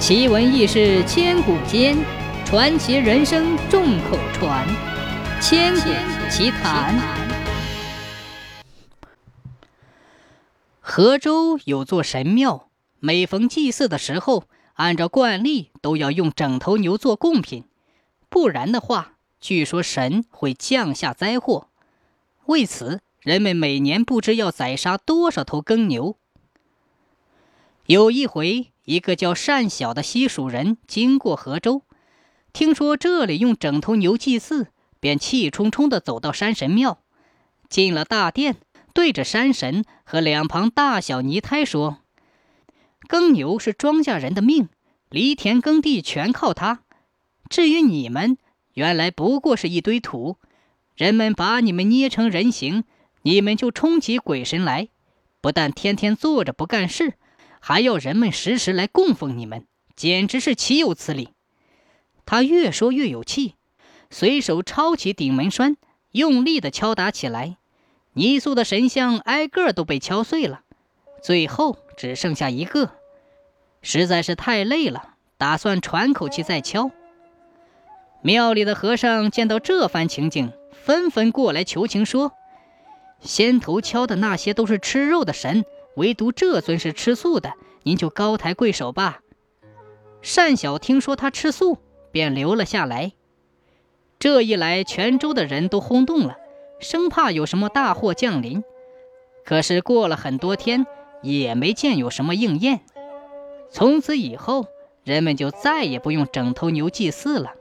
奇闻异事千古间，传奇人生众口传。千古奇谈。河州有座神庙，每逢祭祀的时候，按照惯例都要用整头牛做贡品，不然的话，据说神会降下灾祸。为此，人们每年不知要宰杀多少头耕牛。有一回，一个叫善小的西蜀人经过河州，听说这里用整头牛祭祀，便气冲冲地走到山神庙，进了大殿，对着山神和两旁大小泥胎说：“耕牛是庄稼人的命，犁田耕地全靠它。至于你们，原来不过是一堆土。人们把你们捏成人形，你们就冲起鬼神来，不但天天坐着不干事。”还要人们时时来供奉你们，简直是岂有此理！他越说越有气，随手抄起顶门栓，用力地敲打起来。泥塑的神像挨个都被敲碎了，最后只剩下一个。实在是太累了，打算喘口气再敲。庙里的和尚见到这番情景，纷纷过来求情说：“先头敲的那些都是吃肉的神。”唯独这尊是吃素的，您就高抬贵手吧。单小听说他吃素，便留了下来。这一来，泉州的人都轰动了，生怕有什么大祸降临。可是过了很多天，也没见有什么应验。从此以后，人们就再也不用整头牛祭祀了。